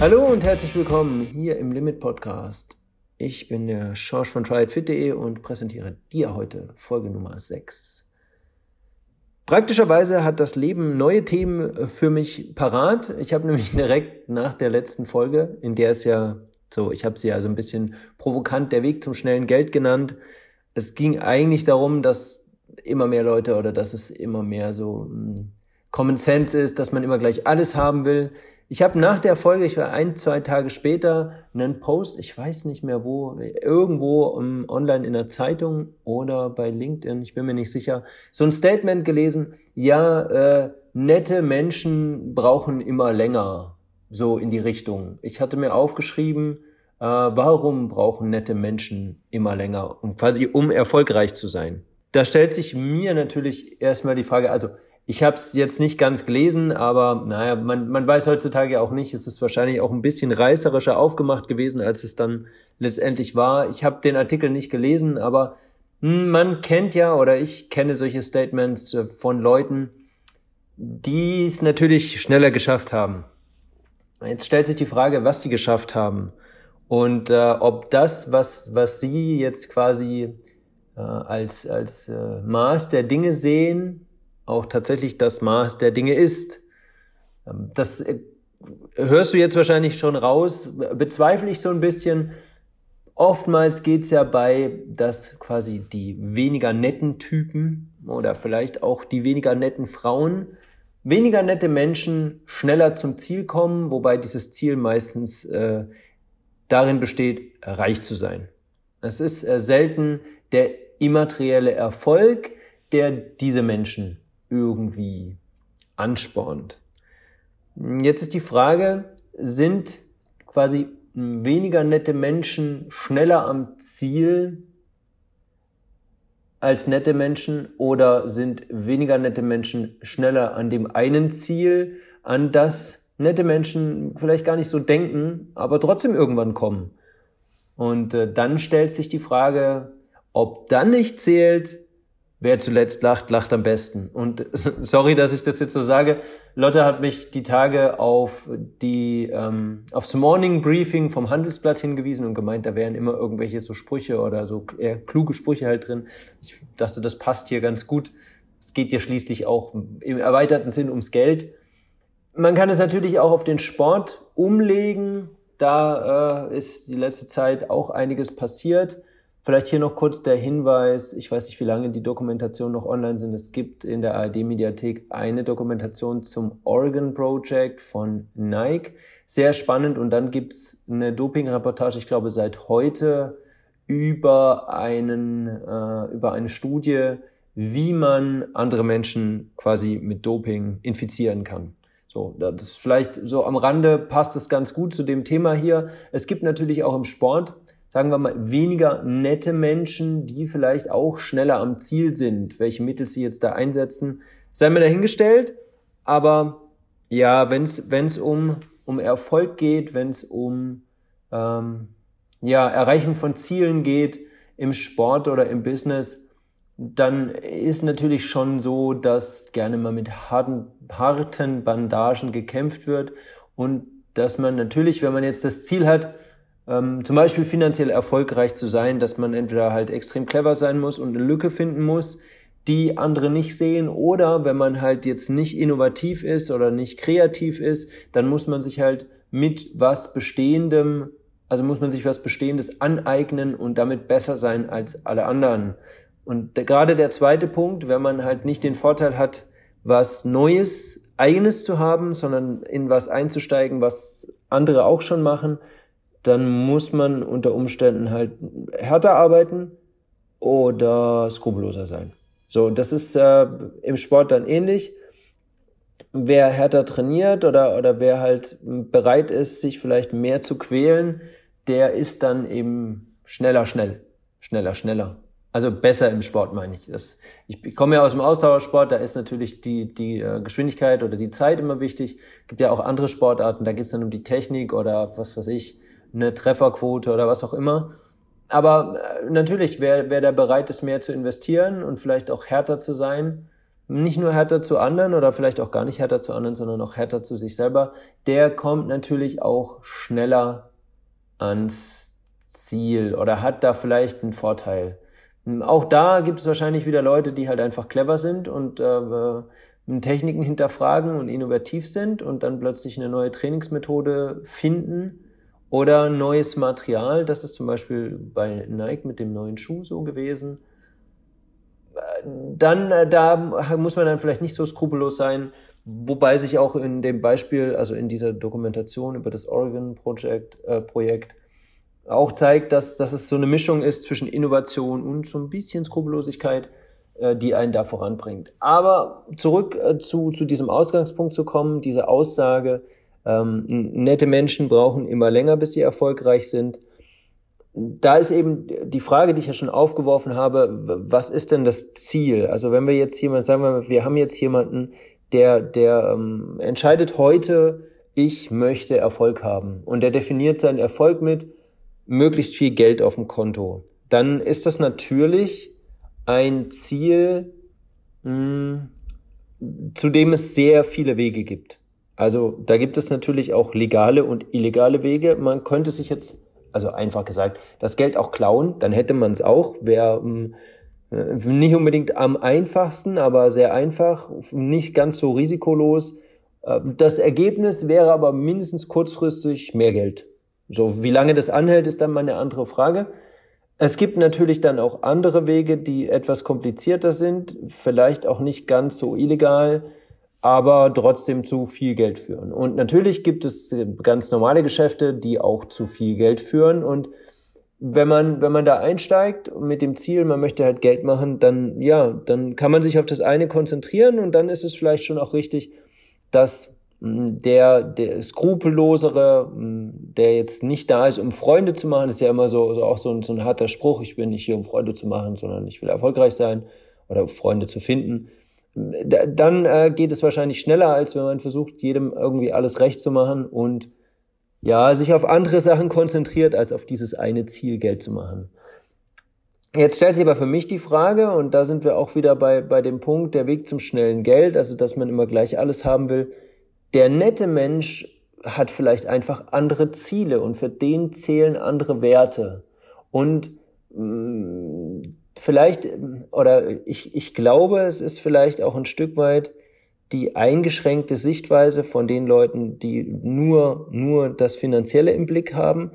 Hallo und herzlich willkommen hier im Limit Podcast. Ich bin der Schorsch von tryitfit.de und präsentiere dir heute Folge Nummer 6. Praktischerweise hat das Leben neue Themen für mich parat. Ich habe nämlich direkt nach der letzten Folge, in der es ja so, ich habe sie ja so ein bisschen provokant der Weg zum schnellen Geld genannt. Es ging eigentlich darum, dass immer mehr Leute oder dass es immer mehr so hm, Common Sense ist, dass man immer gleich alles haben will. Ich habe nach der Folge, ich war ein, zwei Tage später, einen Post, ich weiß nicht mehr wo, irgendwo um, online in der Zeitung oder bei LinkedIn, ich bin mir nicht sicher, so ein Statement gelesen, ja, äh, nette Menschen brauchen immer länger, so in die Richtung. Ich hatte mir aufgeschrieben, äh, warum brauchen nette Menschen immer länger, um quasi um erfolgreich zu sein. Da stellt sich mir natürlich erstmal die Frage, also ich habe es jetzt nicht ganz gelesen, aber naja, man, man weiß heutzutage auch nicht. Es ist wahrscheinlich auch ein bisschen reißerischer aufgemacht gewesen, als es dann letztendlich war. Ich habe den Artikel nicht gelesen, aber hm, man kennt ja oder ich kenne solche Statements äh, von Leuten, die es natürlich schneller geschafft haben. Jetzt stellt sich die Frage, was sie geschafft haben und äh, ob das, was, was sie jetzt quasi äh, als, als äh, Maß der Dinge sehen, auch tatsächlich das Maß der Dinge ist. Ähm, das äh, hörst du jetzt wahrscheinlich schon raus, bezweifle ich so ein bisschen. Oftmals geht es ja bei, dass quasi die weniger netten Typen oder vielleicht auch die weniger netten Frauen, weniger nette Menschen schneller zum Ziel kommen, wobei dieses Ziel meistens äh, darin besteht, reich zu sein. Es ist äh, selten der immaterielle Erfolg, der diese Menschen irgendwie anspornt. Jetzt ist die Frage, sind quasi weniger nette Menschen schneller am Ziel als nette Menschen oder sind weniger nette Menschen schneller an dem einen Ziel, an das nette Menschen vielleicht gar nicht so denken, aber trotzdem irgendwann kommen. Und äh, dann stellt sich die Frage, ob dann nicht zählt, Wer zuletzt lacht, lacht am besten. Und sorry, dass ich das jetzt so sage. Lotte hat mich die Tage auf die ähm, aufs Morning Briefing vom Handelsblatt hingewiesen und gemeint, da wären immer irgendwelche so Sprüche oder so eher kluge Sprüche halt drin. Ich dachte, das passt hier ganz gut. Es geht ja schließlich auch im erweiterten Sinn ums Geld. Man kann es natürlich auch auf den Sport umlegen. Da äh, ist die letzte Zeit auch einiges passiert. Vielleicht hier noch kurz der Hinweis, ich weiß nicht, wie lange die Dokumentationen noch online sind. Es gibt in der ARD-Mediathek eine Dokumentation zum Oregon Project von Nike. Sehr spannend. Und dann gibt's eine Doping-Reportage, ich glaube, seit heute über, einen, äh, über eine Studie, wie man andere Menschen quasi mit Doping infizieren kann. So, das ist vielleicht so am Rande passt es ganz gut zu dem Thema hier. Es gibt natürlich auch im Sport sagen wir mal, weniger nette Menschen, die vielleicht auch schneller am Ziel sind. Welche Mittel sie jetzt da einsetzen, sei mir dahingestellt. Aber ja, wenn es um, um Erfolg geht, wenn es um ähm, ja, Erreichen von Zielen geht, im Sport oder im Business, dann ist natürlich schon so, dass gerne mal mit harten, harten Bandagen gekämpft wird und dass man natürlich, wenn man jetzt das Ziel hat, ähm, zum Beispiel finanziell erfolgreich zu sein, dass man entweder halt extrem clever sein muss und eine Lücke finden muss, die andere nicht sehen, oder wenn man halt jetzt nicht innovativ ist oder nicht kreativ ist, dann muss man sich halt mit was Bestehendem, also muss man sich was Bestehendes aneignen und damit besser sein als alle anderen. Und gerade der zweite Punkt, wenn man halt nicht den Vorteil hat, was Neues, Eigenes zu haben, sondern in was einzusteigen, was andere auch schon machen, dann muss man unter Umständen halt härter arbeiten oder skrupelloser sein. So, das ist äh, im Sport dann ähnlich. Wer härter trainiert oder, oder wer halt bereit ist, sich vielleicht mehr zu quälen, der ist dann eben schneller, schnell. Schneller, schneller. Also besser im Sport meine ich. Das, ich komme ja aus dem Ausdauersport, da ist natürlich die, die äh, Geschwindigkeit oder die Zeit immer wichtig. Gibt ja auch andere Sportarten, da geht es dann um die Technik oder was weiß ich, eine Trefferquote oder was auch immer. Aber äh, natürlich, wer, wer da bereit ist, mehr zu investieren und vielleicht auch härter zu sein, nicht nur härter zu anderen oder vielleicht auch gar nicht härter zu anderen, sondern auch härter zu sich selber, der kommt natürlich auch schneller ans Ziel oder hat da vielleicht einen Vorteil. Auch da gibt es wahrscheinlich wieder Leute, die halt einfach clever sind und äh, Techniken hinterfragen und innovativ sind und dann plötzlich eine neue Trainingsmethode finden oder neues Material. Das ist zum Beispiel bei Nike mit dem neuen Schuh so gewesen. Dann, äh, da muss man dann vielleicht nicht so skrupellos sein, wobei sich auch in dem Beispiel, also in dieser Dokumentation über das Oregon Project, äh, Projekt, auch zeigt, dass, dass es so eine Mischung ist zwischen Innovation und so ein bisschen Skrupellosigkeit, äh, die einen da voranbringt. Aber zurück äh, zu, zu diesem Ausgangspunkt zu kommen, diese Aussage, ähm, nette Menschen brauchen immer länger, bis sie erfolgreich sind. Da ist eben die Frage, die ich ja schon aufgeworfen habe, was ist denn das Ziel? Also wenn wir jetzt jemanden, sagen wir, wir haben jetzt jemanden, der, der ähm, entscheidet heute, ich möchte Erfolg haben und der definiert seinen Erfolg mit möglichst viel Geld auf dem Konto, dann ist das natürlich ein Ziel, mh, hm, zu dem es sehr viele Wege gibt. Also da gibt es natürlich auch legale und illegale Wege. Man könnte sich jetzt, also einfach gesagt, das Geld auch klauen, dann hätte man es auch. Wäre hm, äh, nicht unbedingt am einfachsten, aber sehr einfach, nicht ganz so risikolos. Äh, das Ergebnis wäre aber mindestens kurzfristig mehr Geld. So, wie lange das anhält, ist dann mal eine andere Frage. Es gibt natürlich dann auch andere Wege, die etwas komplizierter sind, vielleicht auch nicht ganz so illegal aber trotzdem zu viel Geld führen. Und natürlich gibt es ganz normale Geschäfte, die auch zu viel Geld führen. Und wenn man, wenn man da einsteigt mit dem Ziel, man möchte halt Geld machen, dann, ja, dann kann man sich auf das eine konzentrieren und dann ist es vielleicht schon auch richtig, dass hm, der, der skrupellosere, hm, der jetzt nicht da ist, um Freunde zu machen, ist ja immer so, so auch so ein, so ein harter Spruch, ich bin nicht hier, um Freunde zu machen, sondern ich will erfolgreich sein oder Freunde zu finden dann äh, geht es wahrscheinlich schneller, als wenn man versucht, jedem irgendwie alles recht zu machen und ja, sich auf andere Sachen konzentriert, als auf dieses eine Ziel, Geld zu machen. Jetzt stellt sich aber für mich die Frage, und da sind wir auch wieder bei, bei dem Punkt, der Weg zum schnellen Geld, also dass man immer gleich alles haben will. Der nette Mensch hat vielleicht einfach andere Ziele und für den zählen andere Werte. Und mh, mm, vielleicht, oder ich, ich glaube, es ist vielleicht auch ein Stück weit die eingeschränkte Sichtweise von den Leuten, die nur, nur das Finanzielle im Blick haben.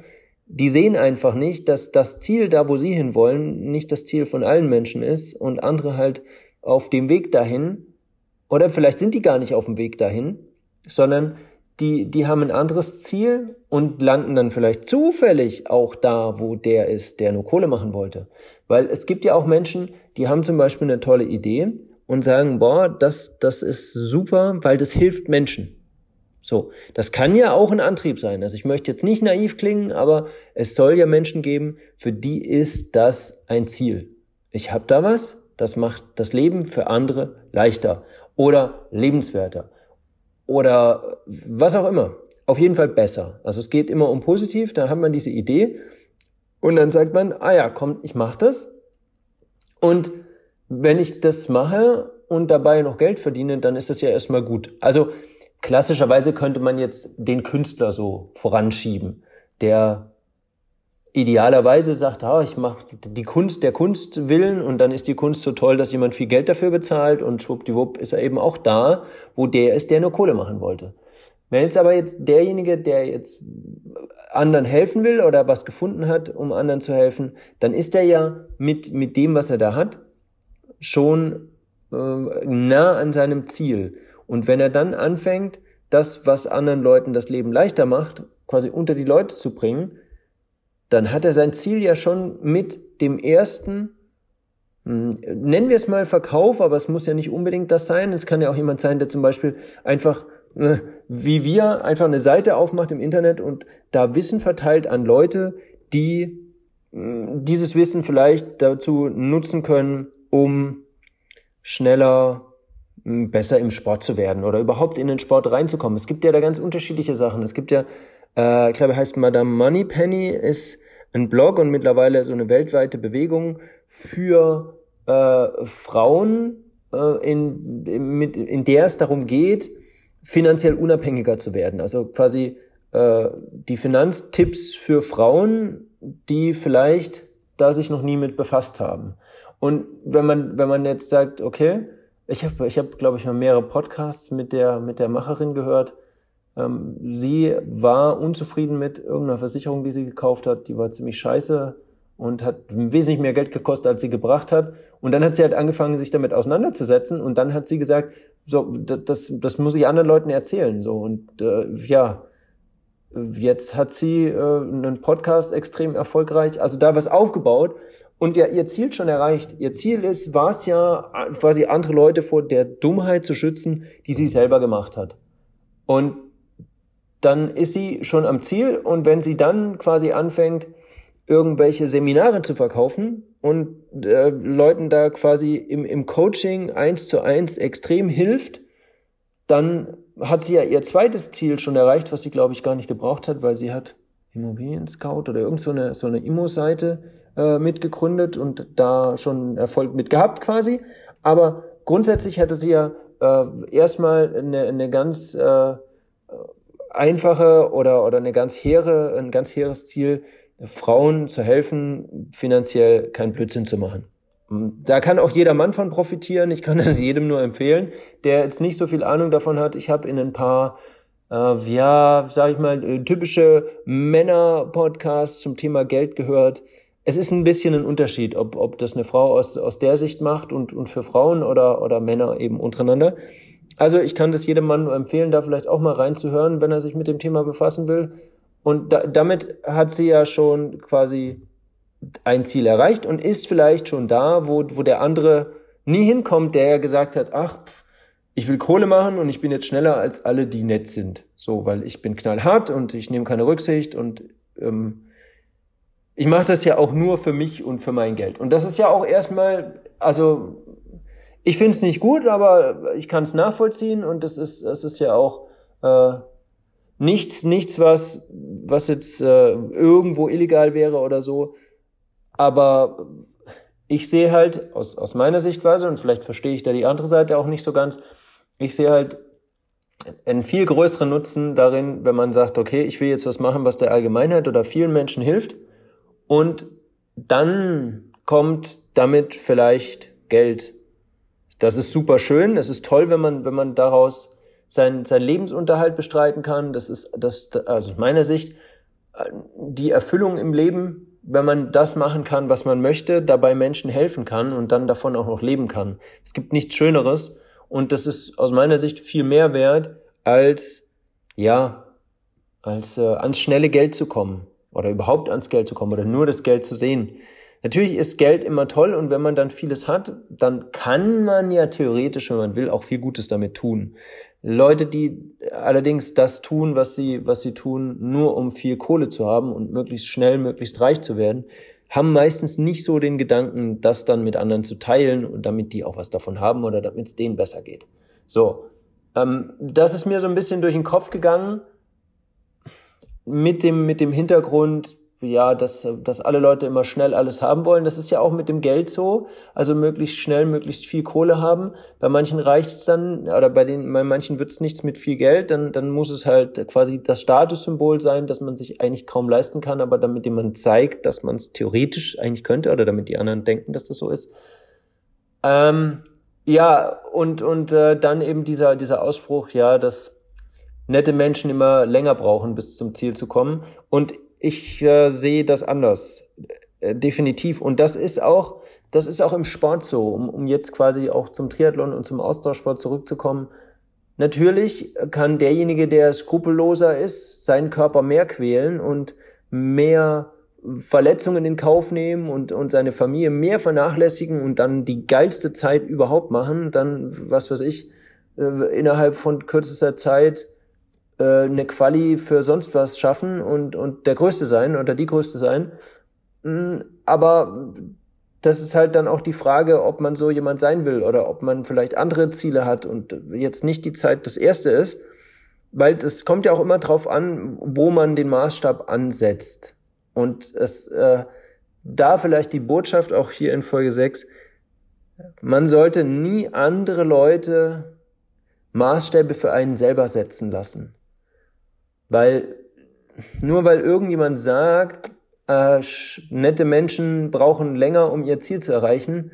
Die sehen einfach nicht, dass das Ziel da, wo sie hinwollen, nicht das Ziel von allen Menschen ist und andere halt auf dem Weg dahin, oder vielleicht sind die gar nicht auf dem Weg dahin, sondern die, die haben ein anderes Ziel und landen dann vielleicht zufällig auch da, wo der ist, der nur Kohle machen wollte. Weil es gibt ja auch Menschen, die haben zum Beispiel eine tolle Idee und sagen, boah, das, das ist super, weil das hilft Menschen. So, das kann ja auch ein Antrieb sein. Also ich möchte jetzt nicht naiv klingen, aber es soll ja Menschen geben, für die ist das ein Ziel. Ich habe da was, das macht das Leben für andere leichter oder lebenswerter oder was auch immer. Auf jeden Fall besser. Also es geht immer um positiv, da hat man diese Idee und dann sagt man, ah ja, komm, ich mache das. Und wenn ich das mache und dabei noch Geld verdiene, dann ist das ja erstmal gut. Also klassischerweise könnte man jetzt den Künstler so voranschieben, der idealerweise sagt, ah, ich mache die Kunst der Kunst willen und dann ist die Kunst so toll, dass jemand viel Geld dafür bezahlt und schwuppdiwupp ist er eben auch da, wo der ist, der nur Kohle machen wollte. Wenn jetzt aber jetzt derjenige, der jetzt anderen helfen will oder was gefunden hat, um anderen zu helfen, dann ist er ja mit, mit dem, was er da hat, schon äh, nah an seinem Ziel. Und wenn er dann anfängt, das, was anderen Leuten das Leben leichter macht, quasi unter die Leute zu bringen, dann hat er sein Ziel ja schon mit dem ersten, hm, nennen wir es mal Verkauf, aber es muss ja nicht unbedingt das sein. Es kann ja auch jemand sein, der zum Beispiel einfach äh, wie wir einfach eine Seite aufmacht im Internet und da Wissen verteilt an Leute, die hm, dieses Wissen vielleicht dazu nutzen können, um schneller hm, besser im Sport zu werden oder überhaupt in den Sport reinzukommen. Es gibt ja da ganz unterschiedliche Sachen. Es gibt ja, äh, ich glaube, heißt Madame Moneypenny, ist ein Blog und mittlerweile so eine weltweite Bewegung für äh, Frauen, äh, in, in, in der es darum geht, finanziell unabhängiger zu werden. Also quasi äh, die Finanztipps für Frauen, die vielleicht da sich noch nie mit befasst haben. Und wenn man, wenn man jetzt sagt, okay, ich habe, ich hab, glaube ich, mal mehrere Podcasts mit der, mit der Macherin gehört. Ähm, sie war unzufrieden mit irgendeiner Versicherung, die sie gekauft hat. Die war ziemlich scheiße und hat wesentlich mehr Geld gekostet, als sie gebracht hat. Und dann hat sie halt angefangen, sich damit auseinanderzusetzen. Und dann hat sie gesagt, so, das, das muss ich anderen Leuten erzählen. So und äh, ja, jetzt hat sie äh, einen Podcast extrem erfolgreich, also da was aufgebaut und ja, ihr Ziel schon erreicht. Ihr Ziel ist, war es ja, quasi andere Leute vor der Dummheit zu schützen, die sie selber gemacht hat. Und dann ist sie schon am Ziel und wenn sie dann quasi anfängt, irgendwelche Seminare zu verkaufen und äh, Leuten da quasi im, im Coaching eins zu eins extrem hilft, dann hat sie ja ihr zweites Ziel schon erreicht, was sie, glaube ich, gar nicht gebraucht hat, weil sie hat Immobilien Scout oder irgend so eine, so eine Immo-Seite äh, mitgegründet und da schon Erfolg mit gehabt quasi. Aber grundsätzlich hatte sie ja äh, erstmal eine, eine ganz äh, einfache oder, oder eine ganz hehre, ein ganz hehres Ziel, Frauen zu helfen, finanziell keinen Blödsinn zu machen. Da kann auch jeder Mann von profitieren. Ich kann das jedem nur empfehlen, der jetzt nicht so viel Ahnung davon hat. Ich habe in ein paar, äh, ja, sag ich mal, äh, typische Männer-Podcasts zum Thema Geld gehört. Es ist ein bisschen ein Unterschied, ob, ob das eine Frau aus, aus der Sicht macht und, und für Frauen oder, oder Männer eben untereinander. Also ich kann das jedem Mann nur empfehlen, da vielleicht auch mal reinzuhören, wenn er sich mit dem Thema befassen will. Und da, damit hat sie ja schon quasi ein Ziel erreicht und ist vielleicht schon da, wo, wo der andere nie hinkommt, der ja gesagt hat, ach, pff, ich will Kohle machen und ich bin jetzt schneller als alle, die nett sind. So, weil ich bin knallhart und ich nehme keine Rücksicht und ähm, ich mache das ja auch nur für mich und für mein Geld. Und das ist ja auch erstmal, also ich finde es nicht gut, aber ich kann es nachvollziehen und das ist, das ist ja auch äh, nichts, nichts, was, was jetzt äh, irgendwo illegal wäre oder so. Aber ich sehe halt aus, aus meiner Sichtweise, und vielleicht verstehe ich da die andere Seite auch nicht so ganz, ich sehe halt einen viel größeren Nutzen darin, wenn man sagt, okay, ich will jetzt was machen, was der Allgemeinheit oder vielen Menschen hilft. Und dann kommt damit vielleicht Geld. Das ist super schön. Es ist toll, wenn man, wenn man daraus seinen, seinen Lebensunterhalt bestreiten kann. Das ist, das, also aus meiner Sicht, die Erfüllung im Leben wenn man das machen kann, was man möchte, dabei Menschen helfen kann und dann davon auch noch leben kann. Es gibt nichts Schöneres und das ist aus meiner Sicht viel mehr wert, als, ja, als äh, ans schnelle Geld zu kommen oder überhaupt ans Geld zu kommen oder nur das Geld zu sehen. Natürlich ist Geld immer toll und wenn man dann vieles hat, dann kann man ja theoretisch, wenn man will, auch viel Gutes damit tun. Leute, die allerdings das tun, was sie, was sie tun, nur um viel Kohle zu haben und möglichst schnell, möglichst reich zu werden, haben meistens nicht so den Gedanken, das dann mit anderen zu teilen und damit die auch was davon haben oder damit es denen besser geht. So, ähm, das ist mir so ein bisschen durch den Kopf gegangen mit dem, mit dem Hintergrund, ja, dass, dass alle Leute immer schnell alles haben wollen. Das ist ja auch mit dem Geld so. Also möglichst schnell, möglichst viel Kohle haben. Bei manchen reicht's dann, oder bei den, bei manchen wird's nichts mit viel Geld, dann, dann muss es halt quasi das Statussymbol sein, dass man sich eigentlich kaum leisten kann, aber damit jemand zeigt, dass man es theoretisch eigentlich könnte, oder damit die anderen denken, dass das so ist. Ähm, ja, und, und äh, dann eben dieser, dieser Ausspruch, ja, dass nette Menschen immer länger brauchen, bis zum Ziel zu kommen. Und ich äh, sehe das anders, äh, definitiv. Und das ist auch, das ist auch im Sport so, um, um jetzt quasi auch zum Triathlon und zum Austauschsport zurückzukommen. Natürlich kann derjenige, der skrupelloser ist, seinen Körper mehr quälen und mehr Verletzungen in Kauf nehmen und, und seine Familie mehr vernachlässigen und dann die geilste Zeit überhaupt machen, dann, was weiß ich, äh, innerhalb von kürzester Zeit eine Quali für sonst was schaffen und, und der Größte sein oder die Größte sein. Mm, aber das ist halt dann auch die Frage, ob man so jemand sein will oder ob man vielleicht andere Ziele hat und jetzt nicht die Zeit das Erste ist. Weil es kommt ja auch immer drauf an, wo man den Maßstab ansetzt. Und es äh, da vielleicht die Botschaft auch hier in Folge 6, man sollte nie andere Leute Maßstäbe für einen selber setzen lassen. Weil nur weil irgendjemand sagt, äh, nette Menschen brauchen länger, um ihr Ziel zu erreichen,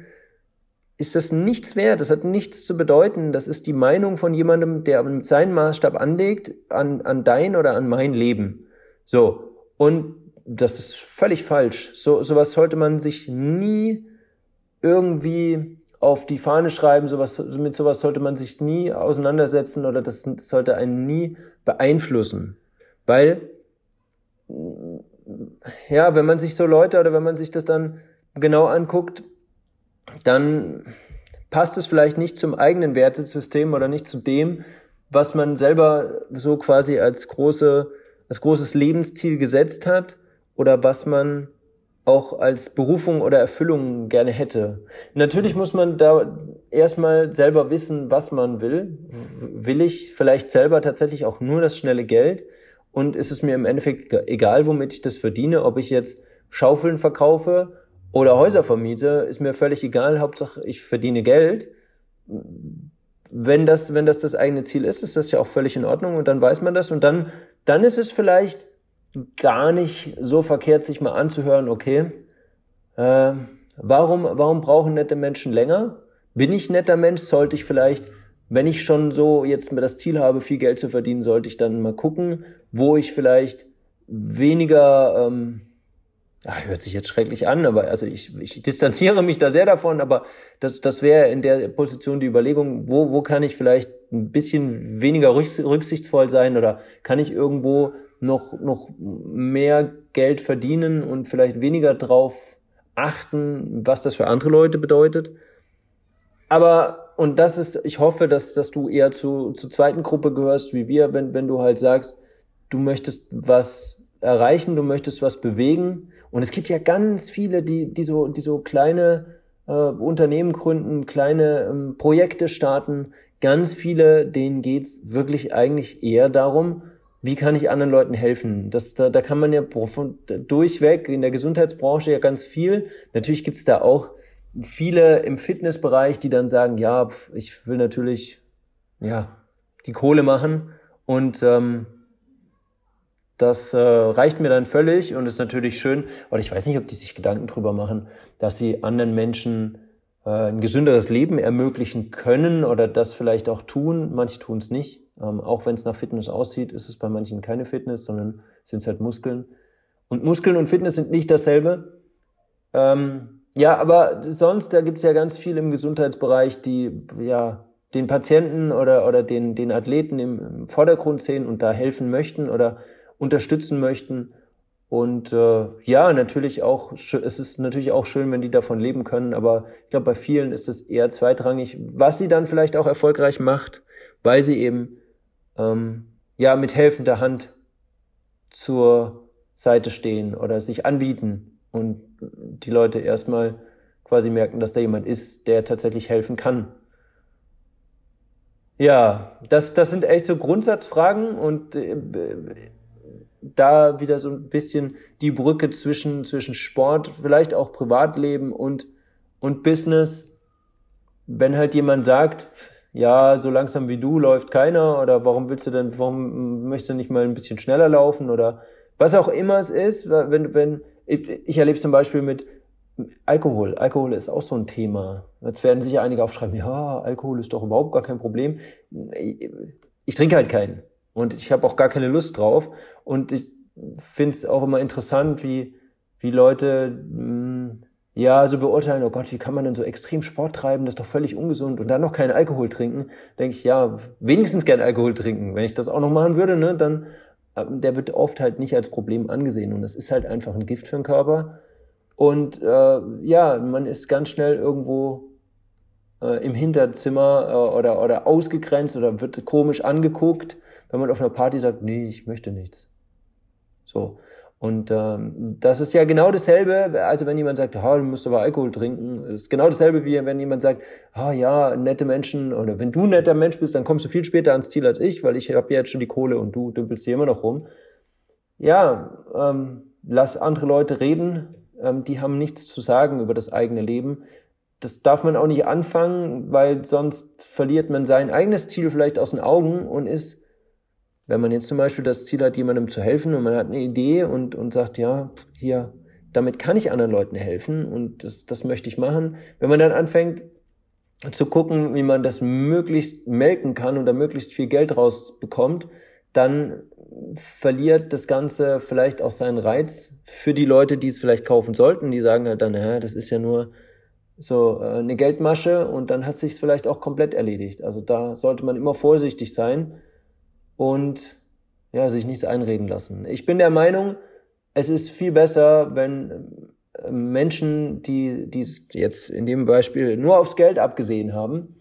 ist das nichts wert. Das hat nichts zu bedeuten. Das ist die Meinung von jemandem, der seinen Maßstab anlegt an, an dein oder an mein Leben. So. Und das ist völlig falsch. So, sowas sollte man sich nie irgendwie auf die Fahne schreiben. Sowas, mit sowas sollte man sich nie auseinandersetzen oder das sollte einen nie beeinflussen. Weil, ja, wenn man sich so Leute oder wenn man sich das dann genau anguckt, dann passt es vielleicht nicht zum eigenen Wertesystem oder nicht zu dem, was man selber so quasi als große, als großes Lebensziel gesetzt hat oder was man auch als Berufung oder Erfüllung gerne hätte. Natürlich muss man da erstmal selber wissen, was man will. Will ich vielleicht selber tatsächlich auch nur das schnelle Geld? Und ist es mir im Endeffekt egal, womit ich das verdiene, ob ich jetzt Schaufeln verkaufe oder Häuser vermiete, ist mir völlig egal. Hauptsache, ich verdiene Geld. Wenn das, wenn das das eigene Ziel ist, ist das ja auch völlig in Ordnung und dann weiß man das und dann, dann ist es vielleicht gar nicht so verkehrt, sich mal anzuhören, okay, äh, warum, warum brauchen nette Menschen länger? Bin ich netter Mensch? Sollte ich vielleicht, wenn ich schon so jetzt das Ziel habe, viel Geld zu verdienen, sollte ich dann mal gucken, wo ich vielleicht weniger, ähm, ach, hört sich jetzt schrecklich an, aber also ich, ich distanziere mich da sehr davon, aber das, das wäre in der Position die Überlegung, wo, wo kann ich vielleicht ein bisschen weniger rücksichtsvoll sein oder kann ich irgendwo noch, noch mehr Geld verdienen und vielleicht weniger drauf achten, was das für andere Leute bedeutet. Aber, und das ist, ich hoffe, dass, dass du eher zu, zur zweiten Gruppe gehörst wie wir, wenn, wenn du halt sagst, du möchtest was erreichen, du möchtest was bewegen. Und es gibt ja ganz viele, die, die so, die so kleine äh, Unternehmen gründen, kleine ähm, Projekte starten. Ganz viele, denen geht's wirklich eigentlich eher darum, wie kann ich anderen Leuten helfen? Das, da, da kann man ja durchweg in der Gesundheitsbranche ja ganz viel. Natürlich gibt's da auch viele im Fitnessbereich, die dann sagen, ja, ich will natürlich ja die Kohle machen und ähm, das äh, reicht mir dann völlig und ist natürlich schön. Aber ich weiß nicht, ob die sich Gedanken drüber machen, dass sie anderen Menschen äh, ein gesünderes Leben ermöglichen können oder das vielleicht auch tun. Manche tun es nicht. Ähm, auch wenn es nach Fitness aussieht, ist es bei manchen keine Fitness, sondern sind es halt Muskeln. Und Muskeln und Fitness sind nicht dasselbe. Ähm, ja, aber sonst, da gibt es ja ganz viel im Gesundheitsbereich, die ja den Patienten oder, oder den, den Athleten im, im Vordergrund sehen und da helfen möchten oder unterstützen möchten. Und äh, ja, natürlich auch, es ist natürlich auch schön, wenn die davon leben können, aber ich glaube, bei vielen ist es eher zweitrangig, was sie dann vielleicht auch erfolgreich macht, weil sie eben ähm, ja mit helfender Hand zur Seite stehen oder sich anbieten und die Leute erstmal quasi merken, dass da jemand ist, der tatsächlich helfen kann. Ja, das, das sind echt so Grundsatzfragen und äh, da wieder so ein bisschen die Brücke zwischen, zwischen Sport, vielleicht auch Privatleben und, und Business. Wenn halt jemand sagt, ja, so langsam wie du läuft keiner oder warum willst du denn, warum möchtest du nicht mal ein bisschen schneller laufen oder was auch immer es ist, wenn, wenn, ich, ich erlebe es zum Beispiel mit Alkohol. Alkohol ist auch so ein Thema. Jetzt werden sicher einige aufschreiben, ja, Alkohol ist doch überhaupt gar kein Problem. Ich, trinke halt keinen und ich habe auch gar keine Lust drauf und ich finde es auch immer interessant, wie, wie Leute mh, hm, ja, so beurteilen, oh Gott, wie kann man denn so extrem Sport treiben, das ist doch völlig ungesund und dann noch keinen Alkohol trinken, denke ich, ja, wenigstens gern Alkohol trinken. Wenn ich das auch noch machen würde, ne, dann, der wird oft halt nicht als Problem angesehen und das ist halt einfach ein Gift für den Körper. Und äh, ja, man ist ganz schnell irgendwo äh, im Hinterzimmer äh, oder, oder ausgegrenzt oder wird komisch angeguckt, wenn man auf einer Party sagt, nee, ich möchte nichts. So. Und ähm, das ist ja genau dasselbe, also wenn jemand sagt, ah, du musst aber Alkohol trinken, ist genau dasselbe wie wenn jemand sagt, ah ja, nette Menschen, oder wenn du ein netter Mensch bist, dann kommst du viel später ans Ziel als ich, weil ich habe jetzt schon die Kohle und du dümpelst hier immer noch rum. Ja, ähm, lass andere Leute reden, ähm, die haben nichts zu sagen über das eigene Leben. das darf man auch nicht anfangen, weil sonst verliert man sein eigenes Ziel vielleicht aus den Augen und ist, wenn man jetzt zum Beispiel das Ziel hat, jemandem zu helfen und man hat eine Idee und, und sagt, ja, hier, damit kann ich anderen Leuten helfen und das, das möchte ich machen. Wenn man dann anfängt zu gucken, wie man das möglichst melken kann oder möglichst viel Geld rausbekommt, dann verliert das Ganze vielleicht auch seinen Reiz für die Leute, die es vielleicht kaufen sollten. Die sagen halt dann, ja, das ist ja nur so äh, eine Geldmasche und dann hat sich vielleicht auch komplett erledigt. Also da sollte man immer vorsichtig sein und ja, sich nichts einreden lassen. Ich bin der Meinung, es ist viel besser, wenn äh, Menschen, die, die jetzt in dem Beispiel nur aufs Geld abgesehen haben,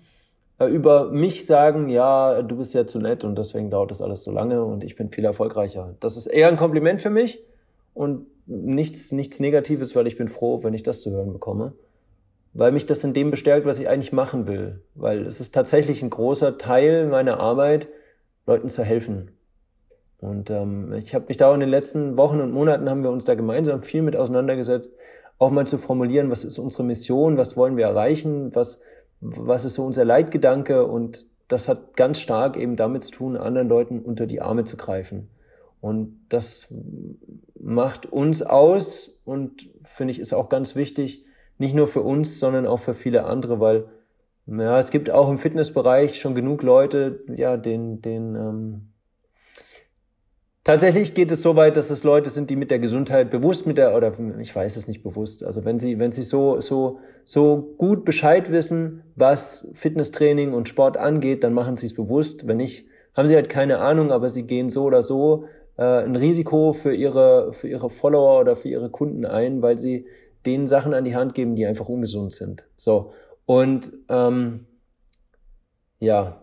äh, über mich sagen, ja, du bist ja zu nett und deswegen dauert das alles so lange und ich bin viel erfolgreicher. Das ist eher ein Kompliment für mich und nichts, nichts Negatives, weil ich bin froh, wenn ich das zu hören bekomme. Weil mich das in dem bestärkt, was ich eigentlich machen will. Weil es ist tatsächlich ein großer Teil meiner Arbeit, Leuten zu helfen. Und ähm, ich habe mich da auch in den letzten Wochen und Monaten haben wir uns da gemeinsam viel mit auseinandergesetzt, auch mal zu formulieren, was ist unsere Mission, was wollen wir erreichen, was, was ist so unser Leitgedanke und das hat ganz stark eben damit zu tun, anderen Leuten unter die Arme zu greifen. Und das macht uns aus und finde ich ist auch ganz wichtig, nicht nur für uns, sondern auch für viele andere, weil ja, es gibt auch im Fitnessbereich schon genug Leute, ja, den, den ähm, Tatsächlich geht es so weit, dass es Leute sind, die mit der Gesundheit bewusst mit der, oder ich weiß es nicht bewusst, also wenn sie, wenn sie so, so, so gut Bescheid wissen, was Fitnesstraining und Sport angeht, dann machen sie es bewusst. Wenn nicht, haben sie halt keine Ahnung, aber sie gehen so oder so äh, ein Risiko für ihre, für ihre Follower oder für ihre Kunden ein, weil sie denen Sachen an die Hand geben, die einfach ungesund sind. So. Und ähm, ja,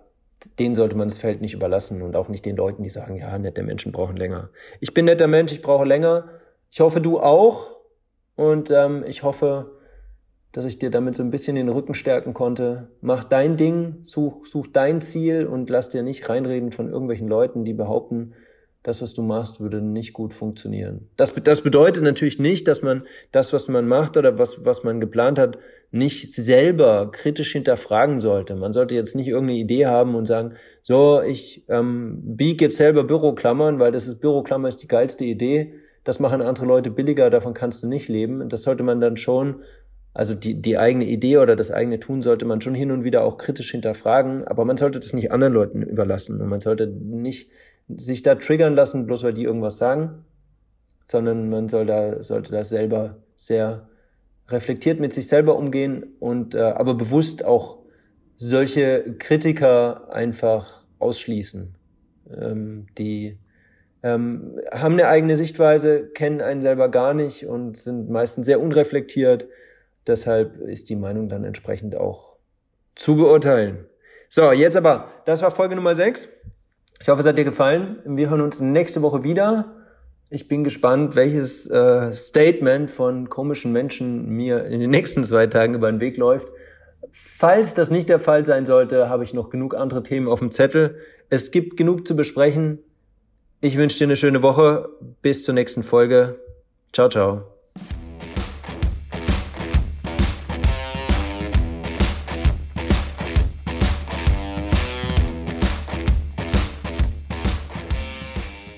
denen sollte man das Feld nicht überlassen und auch nicht den Leuten, die sagen, ja, nette Menschen brauchen länger. Ich bin netter Mensch, ich brauche länger. Ich hoffe, du auch. Und ähm, ich hoffe, dass ich dir damit so ein bisschen den Rücken stärken konnte. Mach dein Ding, such, such dein Ziel und lass dir nicht reinreden von irgendwelchen Leuten, die behaupten, das, was du machst, würde nicht gut funktionieren. Das, das bedeutet natürlich nicht, dass man das, was man macht oder was, was man geplant hat, nicht selber kritisch hinterfragen sollte. Man sollte jetzt nicht irgendeine Idee haben und sagen, so, ich ähm, biege jetzt selber Büroklammern, weil das ist Büroklammer ist die geilste Idee. Das machen andere Leute billiger, davon kannst du nicht leben. Das sollte man dann schon, also die, die eigene Idee oder das eigene Tun sollte man schon hin und wieder auch kritisch hinterfragen, aber man sollte das nicht anderen Leuten überlassen und man sollte nicht sich da triggern lassen, bloß weil die irgendwas sagen, sondern man soll da, sollte das selber sehr reflektiert mit sich selber umgehen und äh, aber bewusst auch solche Kritiker einfach ausschließen, ähm, die ähm, haben eine eigene Sichtweise, kennen einen selber gar nicht und sind meistens sehr unreflektiert. Deshalb ist die Meinung dann entsprechend auch zu beurteilen. So, jetzt aber, das war Folge Nummer 6. Ich hoffe, es hat dir gefallen. Wir hören uns nächste Woche wieder. Ich bin gespannt, welches äh, Statement von komischen Menschen mir in den nächsten zwei Tagen über den Weg läuft. Falls das nicht der Fall sein sollte, habe ich noch genug andere Themen auf dem Zettel. Es gibt genug zu besprechen. Ich wünsche dir eine schöne Woche. Bis zur nächsten Folge. Ciao, ciao.